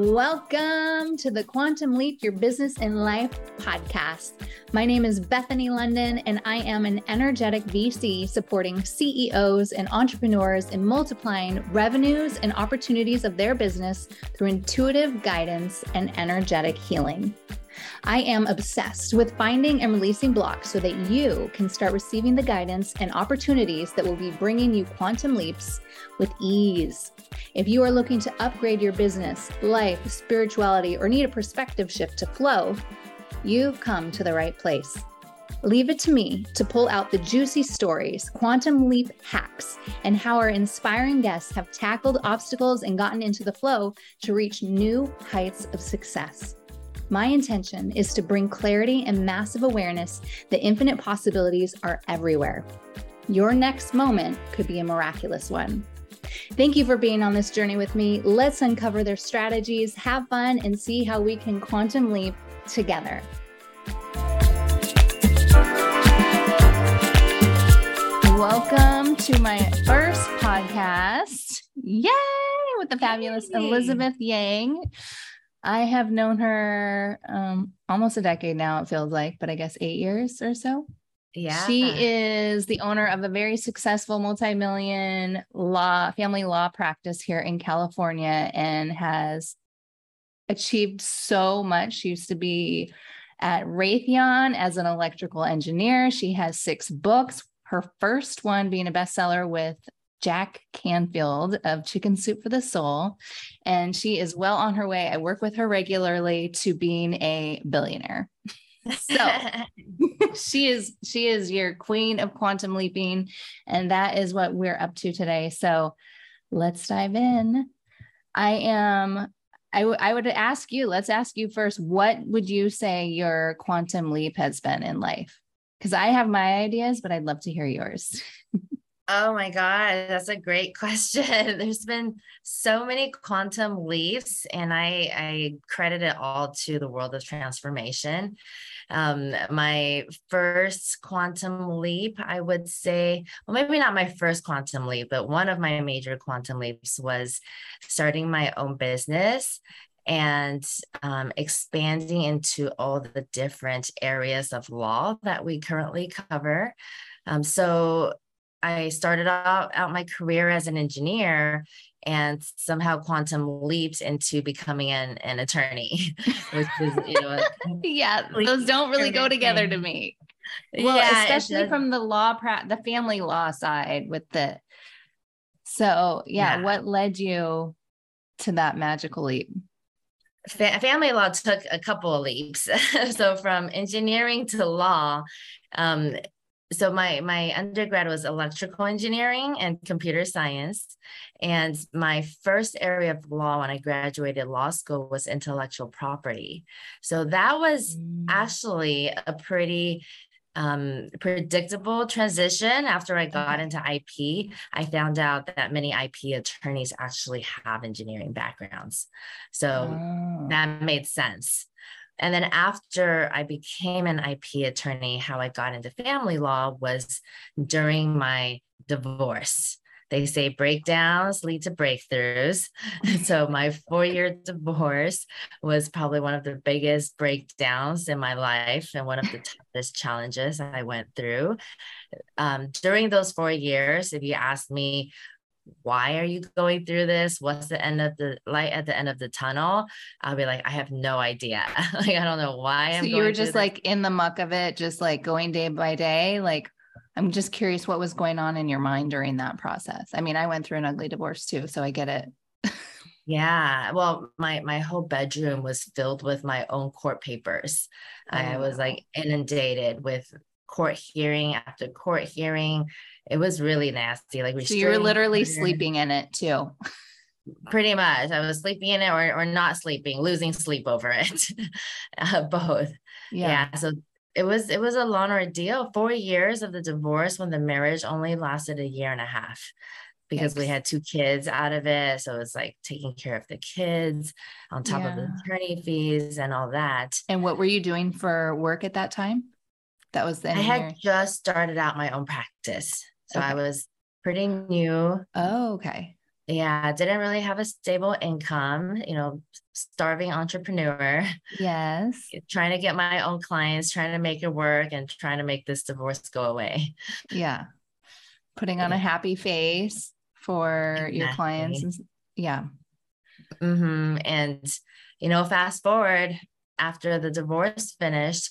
Welcome to the Quantum Leap Your Business and Life podcast. My name is Bethany Londyn, and I am an energetic VC supporting CEOs and entrepreneurs in multiplying revenues and opportunities of their business through intuitive guidance and energetic healing. I am obsessed with finding and releasing blocks so that you can start receiving the guidance and opportunities that will be bringing you quantum leaps with ease. If you are looking to upgrade your business, life, spirituality, or need a perspective shift to flow, you've come to the right place. Leave it to me to pull out the juicy stories, quantum leap hacks, and how our inspiring guests have tackled obstacles and gotten into the flow to reach new heights of success. My intention is to bring clarity and massive awareness that infinite possibilities are everywhere. Your next moment could be a miraculous one. Thank you for being on this journey with me. Let's uncover their strategies, have fun, and see how we can quantum leap together. Welcome to my first podcast. Yay! With the fabulous Yay. Elizabeth Yang. I have known her um, almost a decade now, it feels like, but I guess eight years or so. Yeah. She is the owner of a very successful multi-million law family law practice here in California and has achieved so much. She used to be at Raytheon as an electrical engineer. She has six books. Her first one being a bestseller with Jack Canfield of Chicken Soup for the Soul. And she is well on her way. I work with her regularly to being a billionaire. So she is she is your queen of quantum leaping and that is what we're up to today. So let's dive in. I am I, w- I would ask you, let's ask you first, what would you say your quantum leap has been in life? Because I have my ideas, but I'd love to hear yours. Oh my God, that's a great question. There's been so many quantum leaps, and I, I credit it all to the world of transformation. Um, my first quantum leap, I would say, well, maybe not my first quantum leap, but one of my major quantum leaps was starting my own business and um, expanding into all the different areas of law that we currently cover. Um, so I started out, out my career as an engineer and somehow quantum leaped into becoming an, an attorney, which is, you know, yeah, those don't really go together to me. Well, yeah, especially from the law, pra- the family law side with the, so yeah, yeah. what led you to that magical leap? Fa- family law took a couple of leaps. so from engineering to law, um, so my my undergrad was electrical engineering and computer science. And my first area of law when i graduated law school was intellectual property. So that was mm. actually a pretty um, predictable transition after i got into ip i found out that many ip attorneys actually have engineering backgrounds. So oh. that made sense and then after I became an IP attorney, how I got into family law was during my divorce. They say breakdowns lead to breakthroughs. so my four year divorce was probably one of the biggest breakdowns in my life and one of the toughest challenges I went through. Um, during those four years, if you ask me, why are you going through this? What's the end of the light at the end of the tunnel? I'll be like, I have no idea. like, I don't know why I'm. So you were just like in the muck of it, just like going day by day. Like, I'm just curious what was going on in your mind during that process. I mean, I went through an ugly divorce too, so I get it. yeah. Well, my my whole bedroom was filled with my own court papers. Oh. I was like inundated with court hearing after court hearing. It was really nasty. Like so you were literally sleeping in it too. Pretty much. I was sleeping in it or, or not sleeping, losing sleep over it. uh, both. Yeah. yeah. So it was it was a long ordeal. Four years of the divorce when the marriage only lasted a year and a half because we had two kids out of it. So it's like taking care of the kids on top yeah. of the attorney fees and all that. And what were you doing for work at that time? That was the I had just started out my own practice. So okay. I was pretty new. Oh, okay. Yeah, didn't really have a stable income, you know, starving entrepreneur. Yes. Trying to get my own clients, trying to make it work and trying to make this divorce go away. Yeah. Putting on a happy face for exactly. your clients. And, yeah. Mm-hmm. And, you know, fast forward after the divorce finished,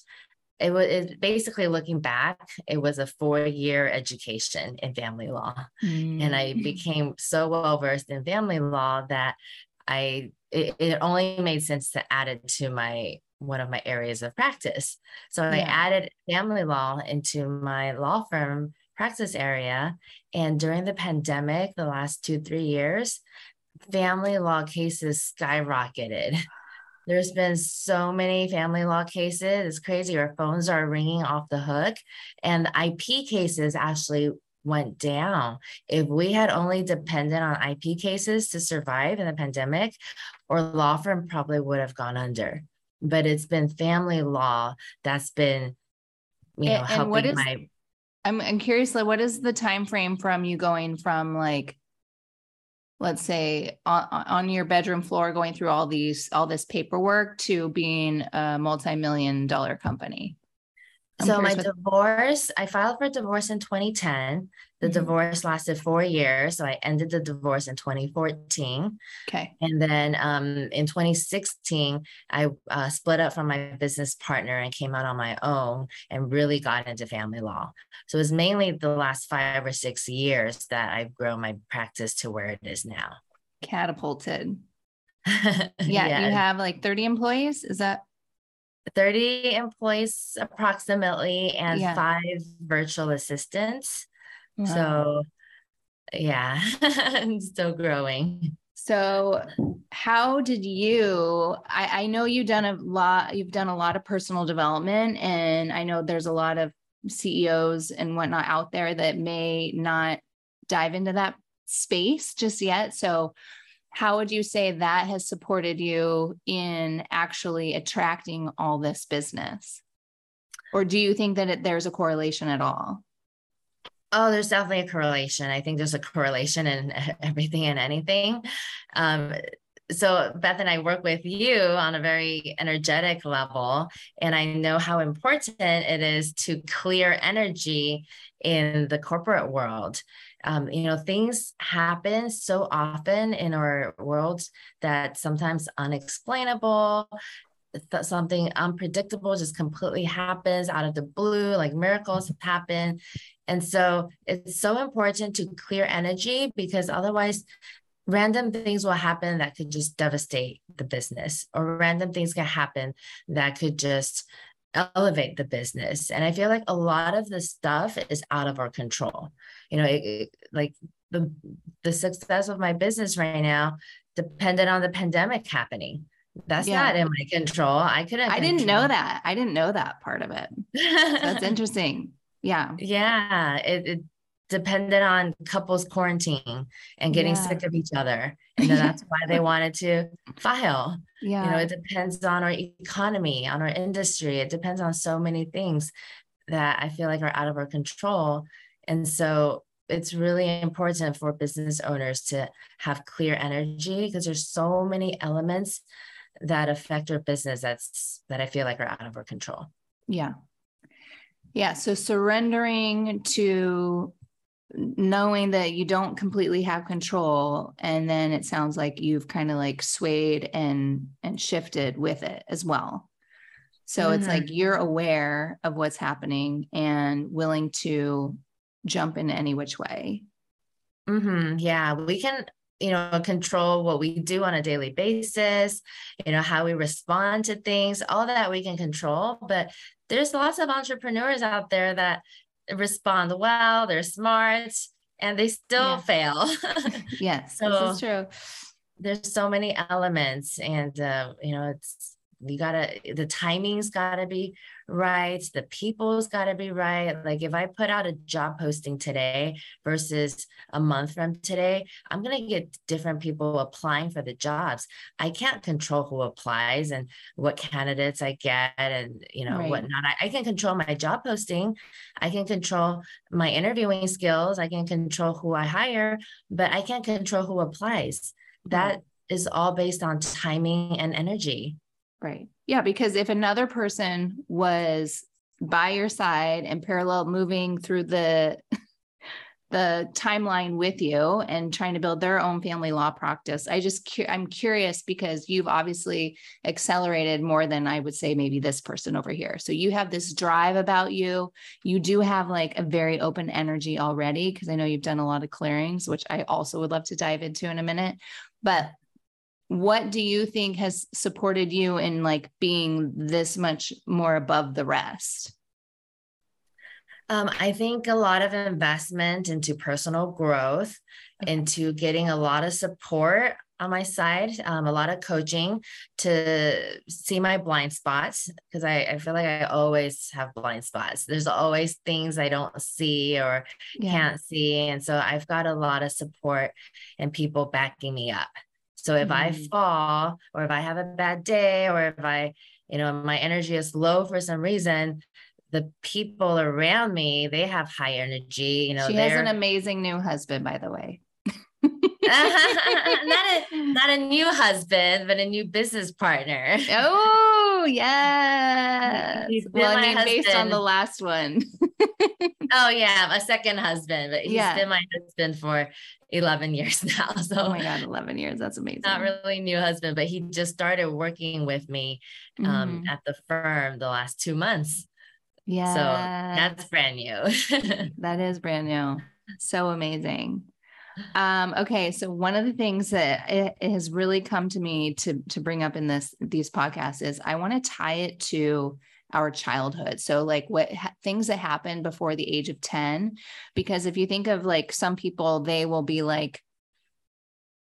it was it, basically looking back, it was a four year education in family law. Mm. And I mm. became so well versed in family law that I, it, it, only made sense to add it to my one of my areas of practice. So yeah. I added family law into my law firm practice area. And during the pandemic, the last two, three years, family law cases skyrocketed. There's been so many family law cases. It's crazy. Our phones are ringing off the hook. And IP cases actually went down. If we had only depended on IP cases to survive in the pandemic, our law firm probably would have gone under. But it's been family law that's been, you know, and, helping is, my I'm, I'm curious, like, what is the time frame from you going from like, let's say on, on your bedroom floor, going through all these all this paperwork to being a multi-million dollar company? I'm so my what- divorce, I filed for divorce in 2010. The mm-hmm. divorce lasted four years. So I ended the divorce in 2014. Okay. And then um, in 2016, I uh, split up from my business partner and came out on my own and really got into family law. So it was mainly the last five or six years that I've grown my practice to where it is now. Catapulted. yeah, yeah, you have like 30 employees. Is that 30 employees approximately and yeah. five virtual assistants. Wow. So yeah, and still growing. So how did you I, I know you've done a lot, you've done a lot of personal development, and I know there's a lot of CEOs and whatnot out there that may not dive into that space just yet. So how would you say that has supported you in actually attracting all this business? Or do you think that it, there's a correlation at all? Oh, there's definitely a correlation. I think there's a correlation in everything and anything. Um, so Beth and I work with you on a very energetic level, and I know how important it is to clear energy in the corporate world um, you know things happen so often in our world that sometimes unexplainable something unpredictable just completely happens out of the blue like miracles happen. And so it's so important to clear energy because otherwise random things will happen that could just devastate the business or random things can happen that could just elevate the business. And i feel like a lot of the stuff is out of our control you know it, it, like the the success of my business right now depended on the pandemic happening. That's yeah. not in my control. I couldn't i didn't know that. I didn't know that part of it. That's interesting. Yeah. Yeah it, it depended on couples quarantining and getting yeah. sick of each other and that's why they wanted to file. Yeah you know it depends on our economy on our industry. It depends on so many things that i feel like are out of our control and so it's really important for business owners to have clear energy because there's so many elements that affect our business that's that i feel like are out of our control. Yeah. Yeah so surrendering to knowing that you don't completely have control and then it sounds like you've kind of like swayed and and shifted with it as well. So mm-hmm. it's like you're aware of what's happening and willing to jump in any which way mm-hmm. yeah we can you know control what we do on a daily basis you know how we respond to things all that we can control but there's lots of entrepreneurs out there that respond well, they're smart, and they still yeah. fail. yes, so this is true. There's so many elements, and uh, you know, it's you gotta the timing's gotta be right the people's gotta be right. Like if i put out a job posting today versus a month from today i'm gonna get different people applying for the jobs. I can't control who applies and what candidates i get and you know right. whatnot. I, I can control my job posting. I can control my interviewing skills. I can control who i hire but i can't control who applies. That is all based on timing and energy Right. Yeah. Because if another person was by your side and parallel moving through the the timeline with you and trying to build their own family law practice i just i'm curious because you've obviously accelerated more than i would say maybe this person over here so you have this drive about you you do have like a very open energy already because i know you've done a lot of clearings which i also would love to dive into in a minute but what do you think has supported you in like being this much more above the rest um, i think a lot of investment into personal growth into getting a lot of support on my side, um, a lot of coaching to see my blind spots because I, I feel like I always have blind spots. There's always things I don't see or yeah. can't see. And so I've got a lot of support and people backing me up. So if mm I fall or if I have a bad day or if I, you know, my energy is low for some reason, the people around me, they have high energy. You know, she has an amazing new husband, by the way. not a not a new husband, but a new business partner. Oh yeah. Well, I mean, husband. based on the last one. oh yeah, a second husband, but he's yeah. been my husband for 11 years now. So oh my God, 11 years. That's amazing. Not really new husband, but he just started working with me um, mm-hmm. at the firm the last two months. Yeah. So that's brand new. that is brand new. So amazing. Um, okay, so one of the things that it, it has really come to me to to bring up in this these podcasts is I want to tie it to our childhood. So like what ha- things that happen before the age of 10 because if you think of like some people they will be like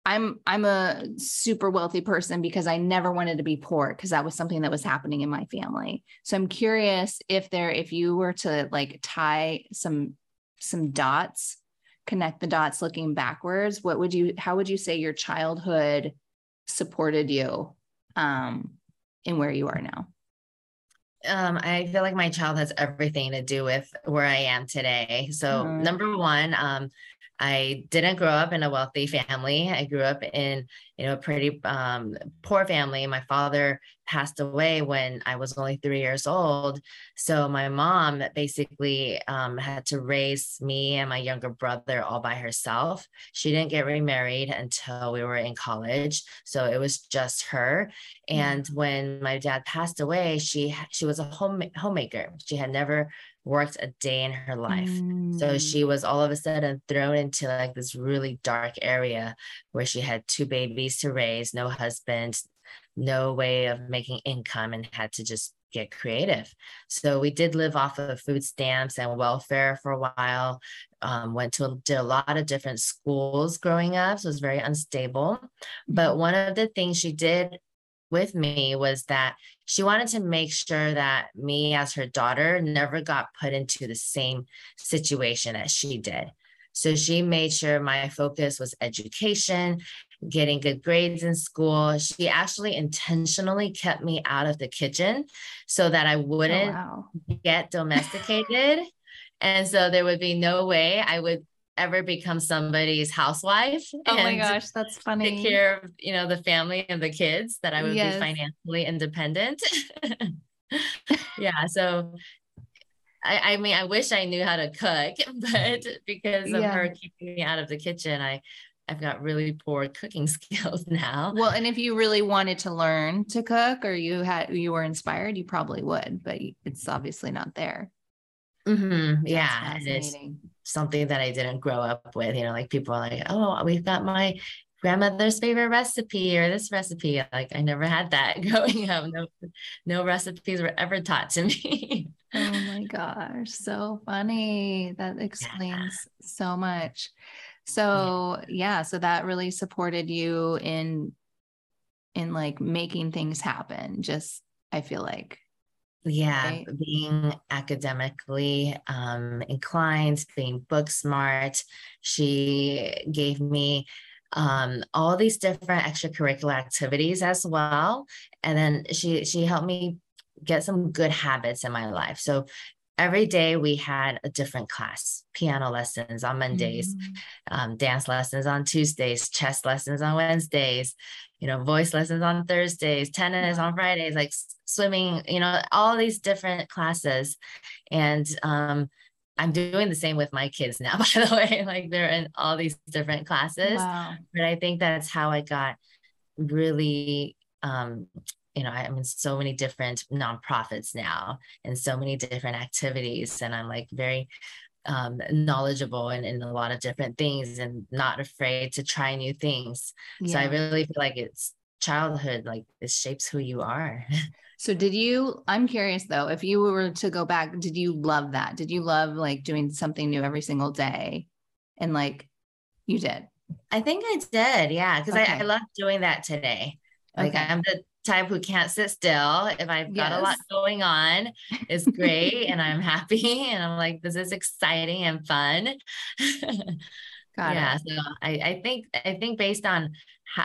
I'm I'm a super wealthy person because I never wanted to be poor because that was something that was happening in my family. So I'm curious if there if you were to like tie some some dots, connect the dots looking backwards, what would you how would you say your childhood supported you um in where you are now? um, I feel like my child has everything to do with where I am today. So, mm-hmm. number one, um, I didn't grow up in a wealthy family. I grew up in, you know, a pretty um, poor family. My father passed away when I was only three years old. So my mom basically um, had to raise me and my younger brother all by herself. She didn't get remarried until we were in college. So it was just her. And when my dad passed away, she she was a home homemaker. She had never worked a day in her life. Mm. So she was all of a sudden thrown into like this really dark area where she had two babies to raise, no husband, no way of making income, and had to just get creative. So we did live off of food stamps and welfare for a while. Um, went to did a lot of different schools growing up, so it was very unstable. But mm-hmm. one of the things she did with me was that she wanted to make sure that me as her daughter never got put into the same situation as she did. So she made sure my focus was education, getting good grades in school. She actually intentionally kept me out of the kitchen so that I oh, wouldn't oh, wow. get domesticated. and so there would be no way I would ever become somebody's housewife. Oh my gosh, that's funny. Take care of, you know, the family and the kids that I would yes. be financially independent. yeah. So I, I mean, I wish I knew how to cook, but because of yeah. her keeping me out of the kitchen, I I've got really poor cooking skills now. Well, and if you really wanted to learn to cook or you had you were inspired, you probably would, but it's obviously not there. Mm-hmm. Yeah, it's something that I didn't grow up with. You know, like people are like, "Oh, we've got my grandmother's favorite recipe or this recipe. Like I never had that growing up. No, no recipes were ever taught to me. oh my gosh, so funny. That explains yeah. so much. So yeah. yeah, so that really supported you in in like making things happen. Just I feel like yeah right? being academically um, inclined being book smart she gave me um, all these different extracurricular activities as well. And then she she helped me get some good habits in my life. So every day we had a different class piano lessons on mondays mm-hmm. um, dance lessons on tuesdays chess lessons on wednesdays you know voice lessons on thursdays tennis on fridays like swimming you know all these different classes and um, I'm doing the same with my kids now, by the way. Like they're in all these different classes. Wow. But I think that's how I got really um, you know, I'm in so many different nonprofits now and so many different activities. And I'm like very um, knowledgeable in, in a lot of different things and not afraid to try new things. Yeah. So I really feel like it's childhood, like it shapes who you are. So did you I'm curious though, if you were to go back, did you love that? Did you love like doing something new every single day? And like you did? I think I did, yeah. Because okay. I, I love doing that today. Like okay. I'm the type who can't sit still. If I've got yes. a lot going on, it's great and I'm happy and I'm like, this is exciting and fun. Got yeah. It. So I, I think I think based on h-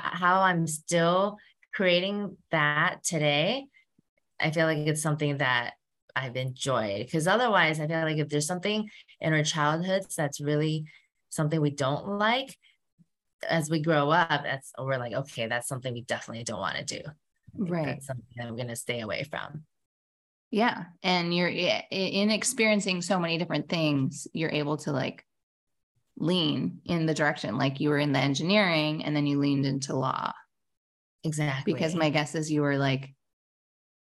how I'm still creating that today, I feel like it's something that I've enjoyed because otherwise I feel like if there's something in our childhoods that's really something we don't like as we grow up that's we're like okay that's something we definitely don't want to do right that's something i'm going to stay away from yeah and you're in experiencing so many different things you're able to like lean in the direction like you were in the engineering and then you leaned into law exactly because my guess is you were like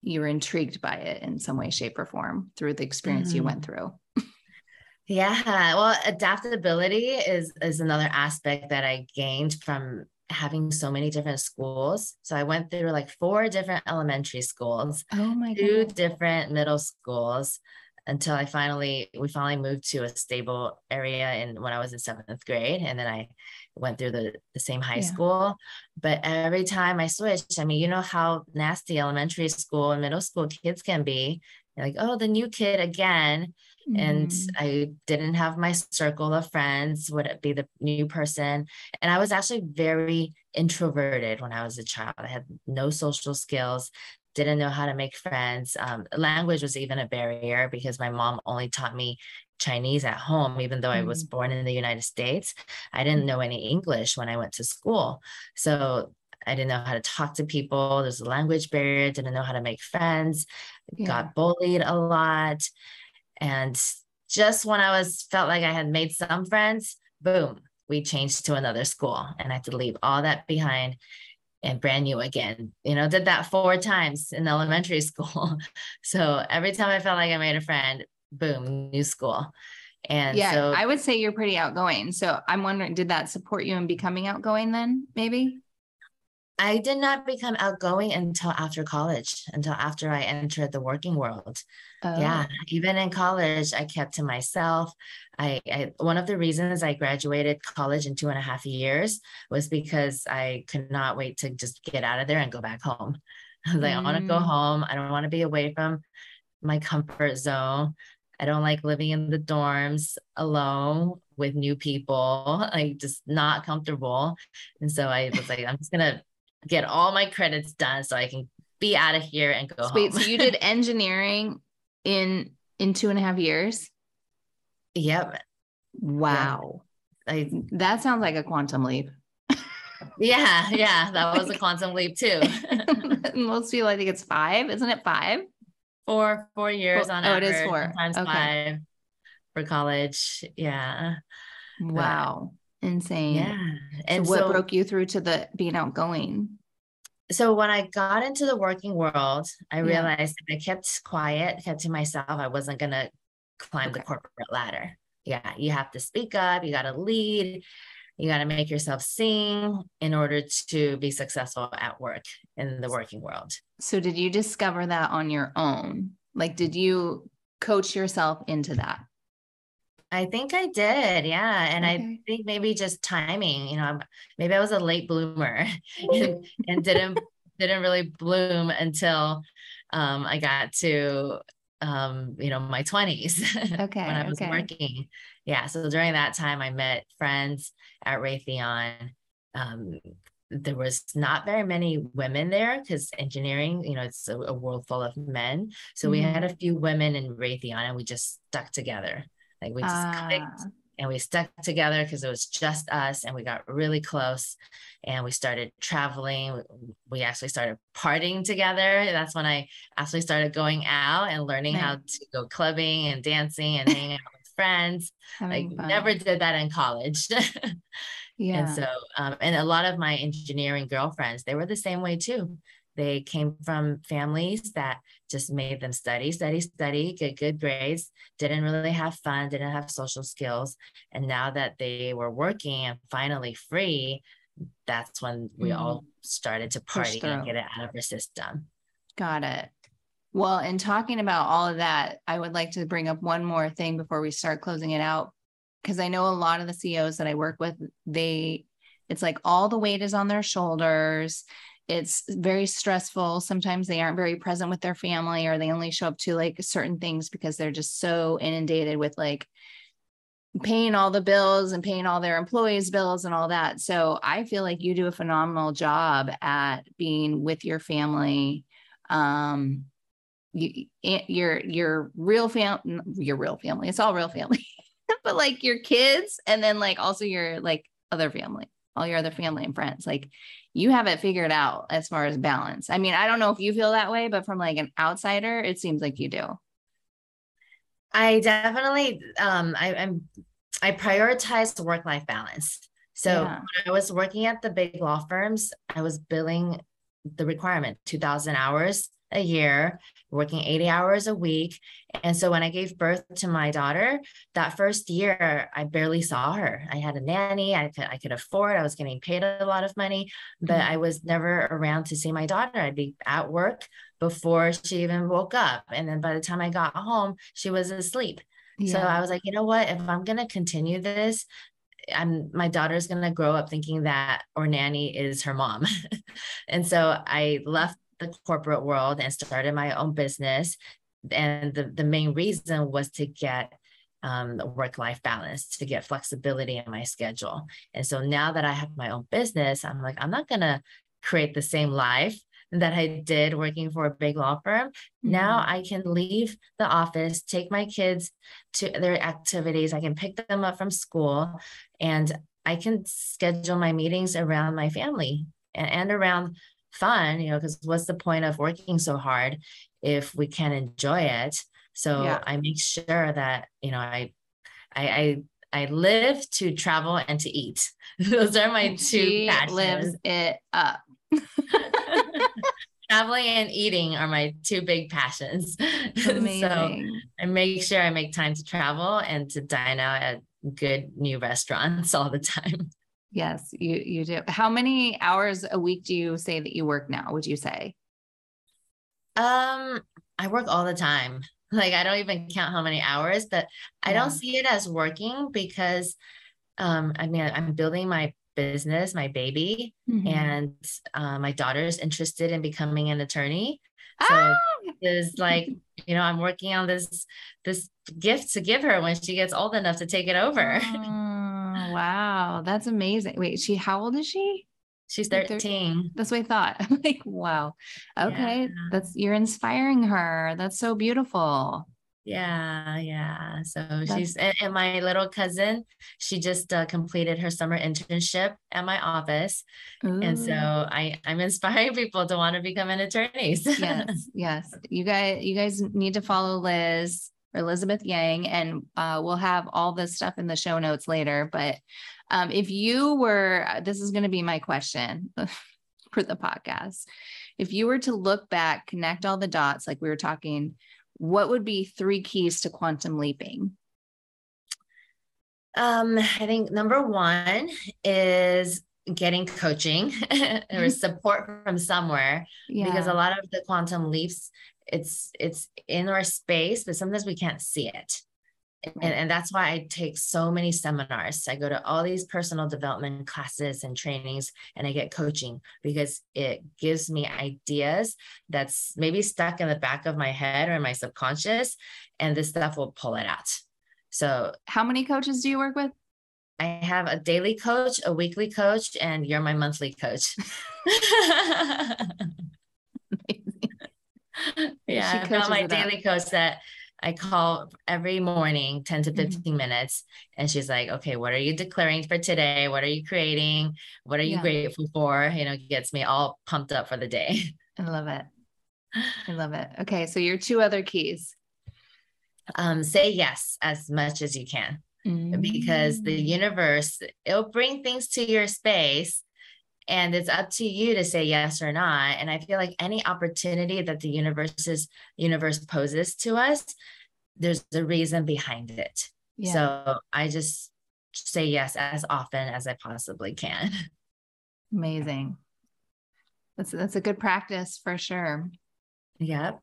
you were intrigued by it in some way, shape, or form through the experience mm-hmm. you went through. yeah. Well, adaptability is is another aspect that I gained from having so many different schools. So I went through like four different elementary schools, oh my two God. different middle schools, until I finally we finally moved to a stable area in when I was in seventh grade, and then I went through the, the same high yeah. school. But every time I switched, I mean, you know how nasty elementary school and middle school kids can be. You're like, oh, the new kid again. Mm. And I didn't have my circle of friends, would it be the new person? And I was actually very introverted when I was a child. I had no social skills didn't know how to make friends. Um, language was even a barrier because my mom only taught me Chinese at home, even though I was mm. born in the United States. I didn't know any English when I went to school. So I didn't know how to talk to people. There's a language barrier, didn't know how to make friends, yeah. got bullied a lot. And just when I was felt like I had made some friends, boom, we changed to another school and I had to leave all that behind and brand new again. You know, did that four times in elementary school. so every time I felt like I made a friend, boom, new school. And yeah, so, I would say you're pretty outgoing. So I'm wondering, did that support you in becoming outgoing then, maybe? I did not become outgoing until after college, until after I entered the working world. Oh. Yeah, even in college, I kept to myself. I, I, one of the reasons I graduated college in two and a half years was because I could not wait to just get out of there and go back home. I was like, mm. I want to go home. I don't want to be away from my comfort zone. I don't like living in the dorms alone with new people, like just not comfortable. And so I was like, I'm just gonna get all my credits done so I can be out of here and go Wait, home. so you did engineering in in two and a half years? Yep. Wow. Yeah. I, that sounds like a quantum leap. yeah, yeah, that was a quantum leap too. Most people, I think it's five, isn't it? Five, four, four years four, on. Oh, average, it is four. Sometimes okay. five for college. Yeah. Wow. Insane. Yeah. And so what so, broke you through to the being outgoing? So when I got into the working world, I realized yeah. I kept quiet, kept to myself, I wasn't gonna climb okay. the corporate ladder. Yeah, you have to speak up, you gotta lead, you got to make yourself sing in order to be successful at work in the working world. So, did you discover that on your own? Like, did you coach yourself into that? I think I did. Yeah. And okay. I think maybe just timing, you know, maybe I was a late bloomer and, and didn't didn't really bloom until um, I got to um, you know, my 20s okay, when I was okay. working. Yeah. So during that time I met friends at Raytheon. Um, there was not very many women there because engineering, you know, it's a, a, world full of men. So mm-hmm. we had a few women in Raytheon and we just stuck together. Like we just uh, clicked and we stuck together because it was just us and we got really close and we started traveling. We actually started partying together. That's when I actually started going out and learning how to go clubbing and dancing and hanging out with friends. Having like fun. never did that in college. yeah. And so, um, and a lot of my engineering girlfriends, they were the same way too. They came from families that just made them study, study, study, get good grades, didn't really have fun, didn't have social skills. And now that they were working and finally free, that's when we mm. all started to party and get it out of our system. Got it. Well, in talking about all of that, I would like to bring up one more thing before we start closing it out. Because I know a lot of the CEOs that I work with, they, it's like all the weight is on their shoulders it's very stressful. Sometimes they aren't very present with their family or they only show up to like certain things because they're just so inundated with like paying all the bills and paying all their employees' bills and all that. So I feel like you do a phenomenal job at being with your family. Um, you, your your real family, your real family. It's all real family, but like your kids, and then like also your like other family, all your other family and friends. Like you have it figured out as far as balance. I mean, I don't know if you feel that way, but from like an outsider, it seems like you do. I definitely um I, I'm I prioritize work life balance. So yeah. when I was working at the big law firms, I was billing the requirement 2000 hours a year, working 80 hours a week. And so when I gave birth to my daughter, that first year, I barely saw her. I had a nanny, I could, I could afford, I was getting paid a lot of money, but mm-hmm. I was never around to see my daughter. I'd be at work before she even woke up. And then by the time I got home, she was asleep. Yeah. So I was like, you know what? If I'm going to continue this, I'm my daughter's gonna grow up thinking that or nanny is her mom. and so I left the corporate world and started my own business. And the, the main reason was to get um, work life balance, to get flexibility in my schedule. And so now that I have my own business, I'm like, I'm not going to create the same life that I did working for a big law firm. Mm-hmm. Now I can leave the office, take my kids to their activities, I can pick them up from school, and I can schedule my meetings around my family and, and around fun, you know, because what's the point of working so hard if we can't enjoy it? So yeah. I make sure that, you know, I, I, I, I live to travel and to eat. Those are my two she passions. lives it up. Traveling and eating are my two big passions. so I make sure I make time to travel and to dine out at good new restaurants all the time. Yes, you you do. How many hours a week do you say that you work now? Would you say? Um, I work all the time. Like I don't even count how many hours, but I don't see it as working because um I mean I'm building my business, my baby, mm-hmm. and uh, my is interested in becoming an attorney. So ah! is like, you know, I'm working on this this gift to give her when she gets old enough to take it over. Wow. That's amazing. Wait, she, how old is she? She's 13. That's what I thought. I'm like, wow. Okay. Yeah. That's, you're inspiring her. That's so beautiful. Yeah, yeah. So That's- she's and, and, my little cousin, she just uh, completed her summer internship at my office, Ooh. and so I I'm inspiring people to want to become an attorneys. yes, yes. You guys, you guys need to follow Liz Elizabeth Yang, and uh, we'll have all this stuff in the show notes later. But um, if you were, uh, this is going to be my question for the podcast. If you were to look back, connect all the dots, like we were talking, what would be three keys to quantum leaping? Um, I think number one is getting coaching or support from somewhere yeah. because a lot of the quantum leaps it's it's in our space but sometimes we can't see it and, and that's why I take so many seminars. I go to all these personal development classes and trainings and I get coaching because it gives me ideas that's maybe stuck in the back of my head or in my subconscious. And this stuff will pull it out. So, how many coaches do you work with? I have a daily coach, a weekly coach, and you're my monthly coach. yeah, I've got my daily coach that I call every morning 10 to mm-hmm. 15 mm-hmm. minutes. And she's like, okay, what are you declaring for today? What are you creating? What are you yeah. grateful for? You know, gets me all pumped up for the day. I love it. I love it. Okay. So your two other keys. Um, say yes as much as you can mm-hmm. because the mm. universe, it'll bring things to your space and it's up to you to say yes or not. And i feel like any opportunity that the universe's universe poses to us there's a reason behind it. Yeah. so i just say yes as often as i possibly can. Amazing. That's that's a good practice for sure. Yep.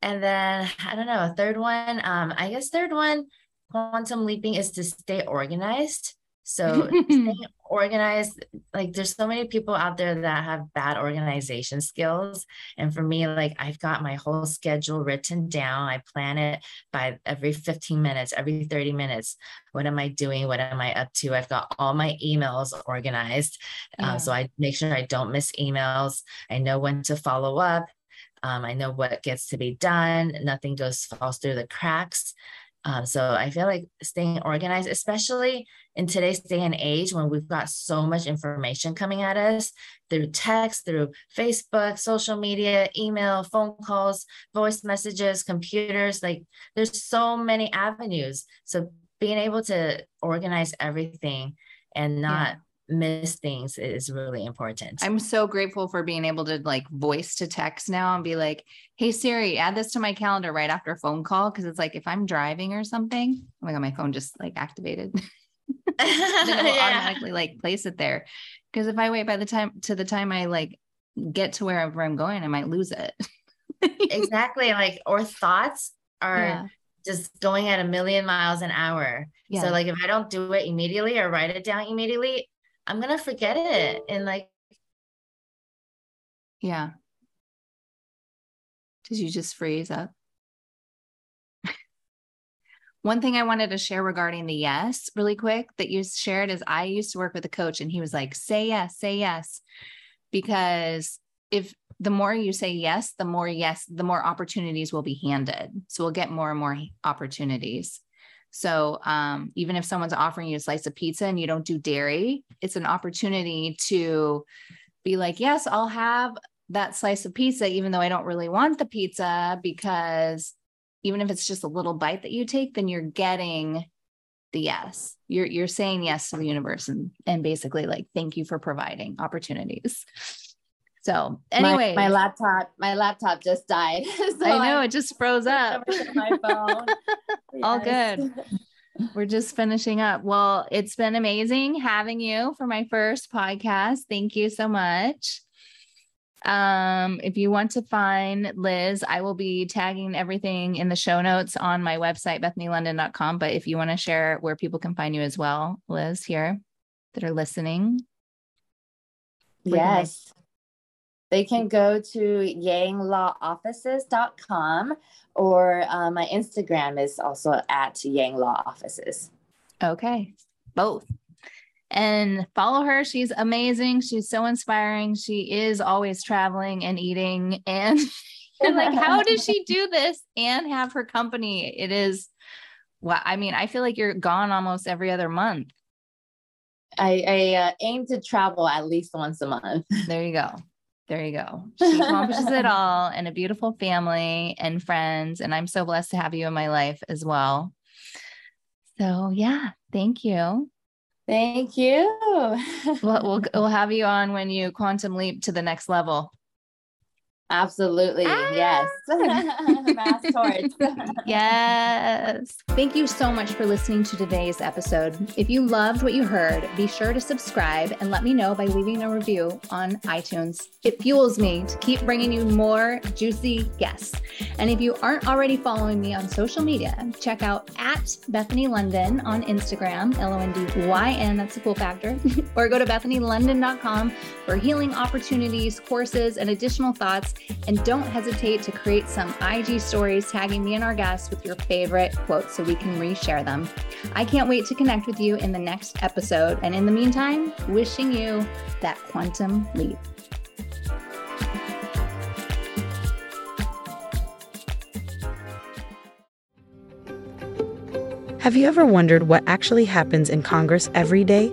And then i don't know a third one um i guess third one quantum leaping is to stay organized. So organized, like there's so many people out there that have bad organization skills. And for me, like I've got my whole schedule written down. I plan it by every 15 minutes, every 30 minutes. What am I doing? What am I up to? I've got all my emails organized. Um, yeah. Um, so I make sure I don't miss emails. I know when to follow up. Um, I know what gets to be done. Nothing goes falls through the cracks. Um, so I feel like staying organized, especially in today's day and age when we've got so much information coming at us through text, through Facebook, social media, email, phone calls, voice messages, computers, like there's so many avenues. So being able to organize everything and not yeah miss things is really important. I'm so grateful for being able to like voice to text now and be like, hey Siri, add this to my calendar right after a phone call. Cause it's like if I'm driving or something, oh my god, my phone just like activated. then it will yeah. automatically like place it there. Because if I wait by the time to the time I like get to wherever I'm going, I might lose it. exactly. Like or thoughts are yeah. just going at a million miles an hour. Yeah. So like if I don't do it immediately or write it down immediately, I'm gonna forget it and like yeah. Did you just freeze up? One thing I wanted to share regarding the yes, really quick, that you shared is I used to work with a coach and he was like, say yes, say yes. Because if the more you say yes, the more yes, the more opportunities will be handed. So we'll get more and more opportunities. So um, even if someone's offering you a slice of pizza and you don't do dairy, it's an opportunity to be like, yes, I'll have that slice of pizza, even though I don't really want the pizza, because even if it's just a little bite that you take, then you're getting the yes. You're you're saying yes to the universe and and basically like thank you for providing opportunities. So anyway, my, my, laptop, my laptop just died. so I know I, it just froze up. my phone. All good. We're just finishing up. Well, it's been amazing having you for my first podcast. Thank you so much. Um, if you want to find Liz, I will be tagging everything in the show notes on my website, bethanylondyn.com. But if you want to share where people can find you as well, Liz, here that are listening. Yes they can go to yanglawoffices.com or uh, my Instagram is also at Yang Law Offices. Okay, both. And follow her. She's amazing. She's so inspiring. She is always traveling and eating. And like, how does she do this and have her company? It is, well, I mean, I feel like you're gone almost every other month. I, I uh, aim to travel at least once a month. There you go. There you go. She accomplishes it all and a beautiful family and friends. And I'm so blessed to have you in my life as well. So, yeah, thank you. Thank you. we'll, we'll, we'll have you on when you quantum leap to the next level. Absolutely. Ah! Yes. Mass torch. yes. Thank you so much for listening to today's episode. If you loved what you heard, be sure to subscribe and let me know by leaving a review on iTunes. It fuels me to keep bringing you more juicy guests. And if you aren't already following me on social media, check out at Bethany Londyn on Instagram, L O N D Y N, that's a cool factor, or go to bethanylondyn.com for healing opportunities, courses, and additional thoughts and don't hesitate to create some IG stories tagging me and our guests with your favorite quotes so we can reshare them. I can't wait to connect with you in the next episode. And in the meantime, wishing you that quantum leap. Have you ever wondered what actually happens in Congress every day?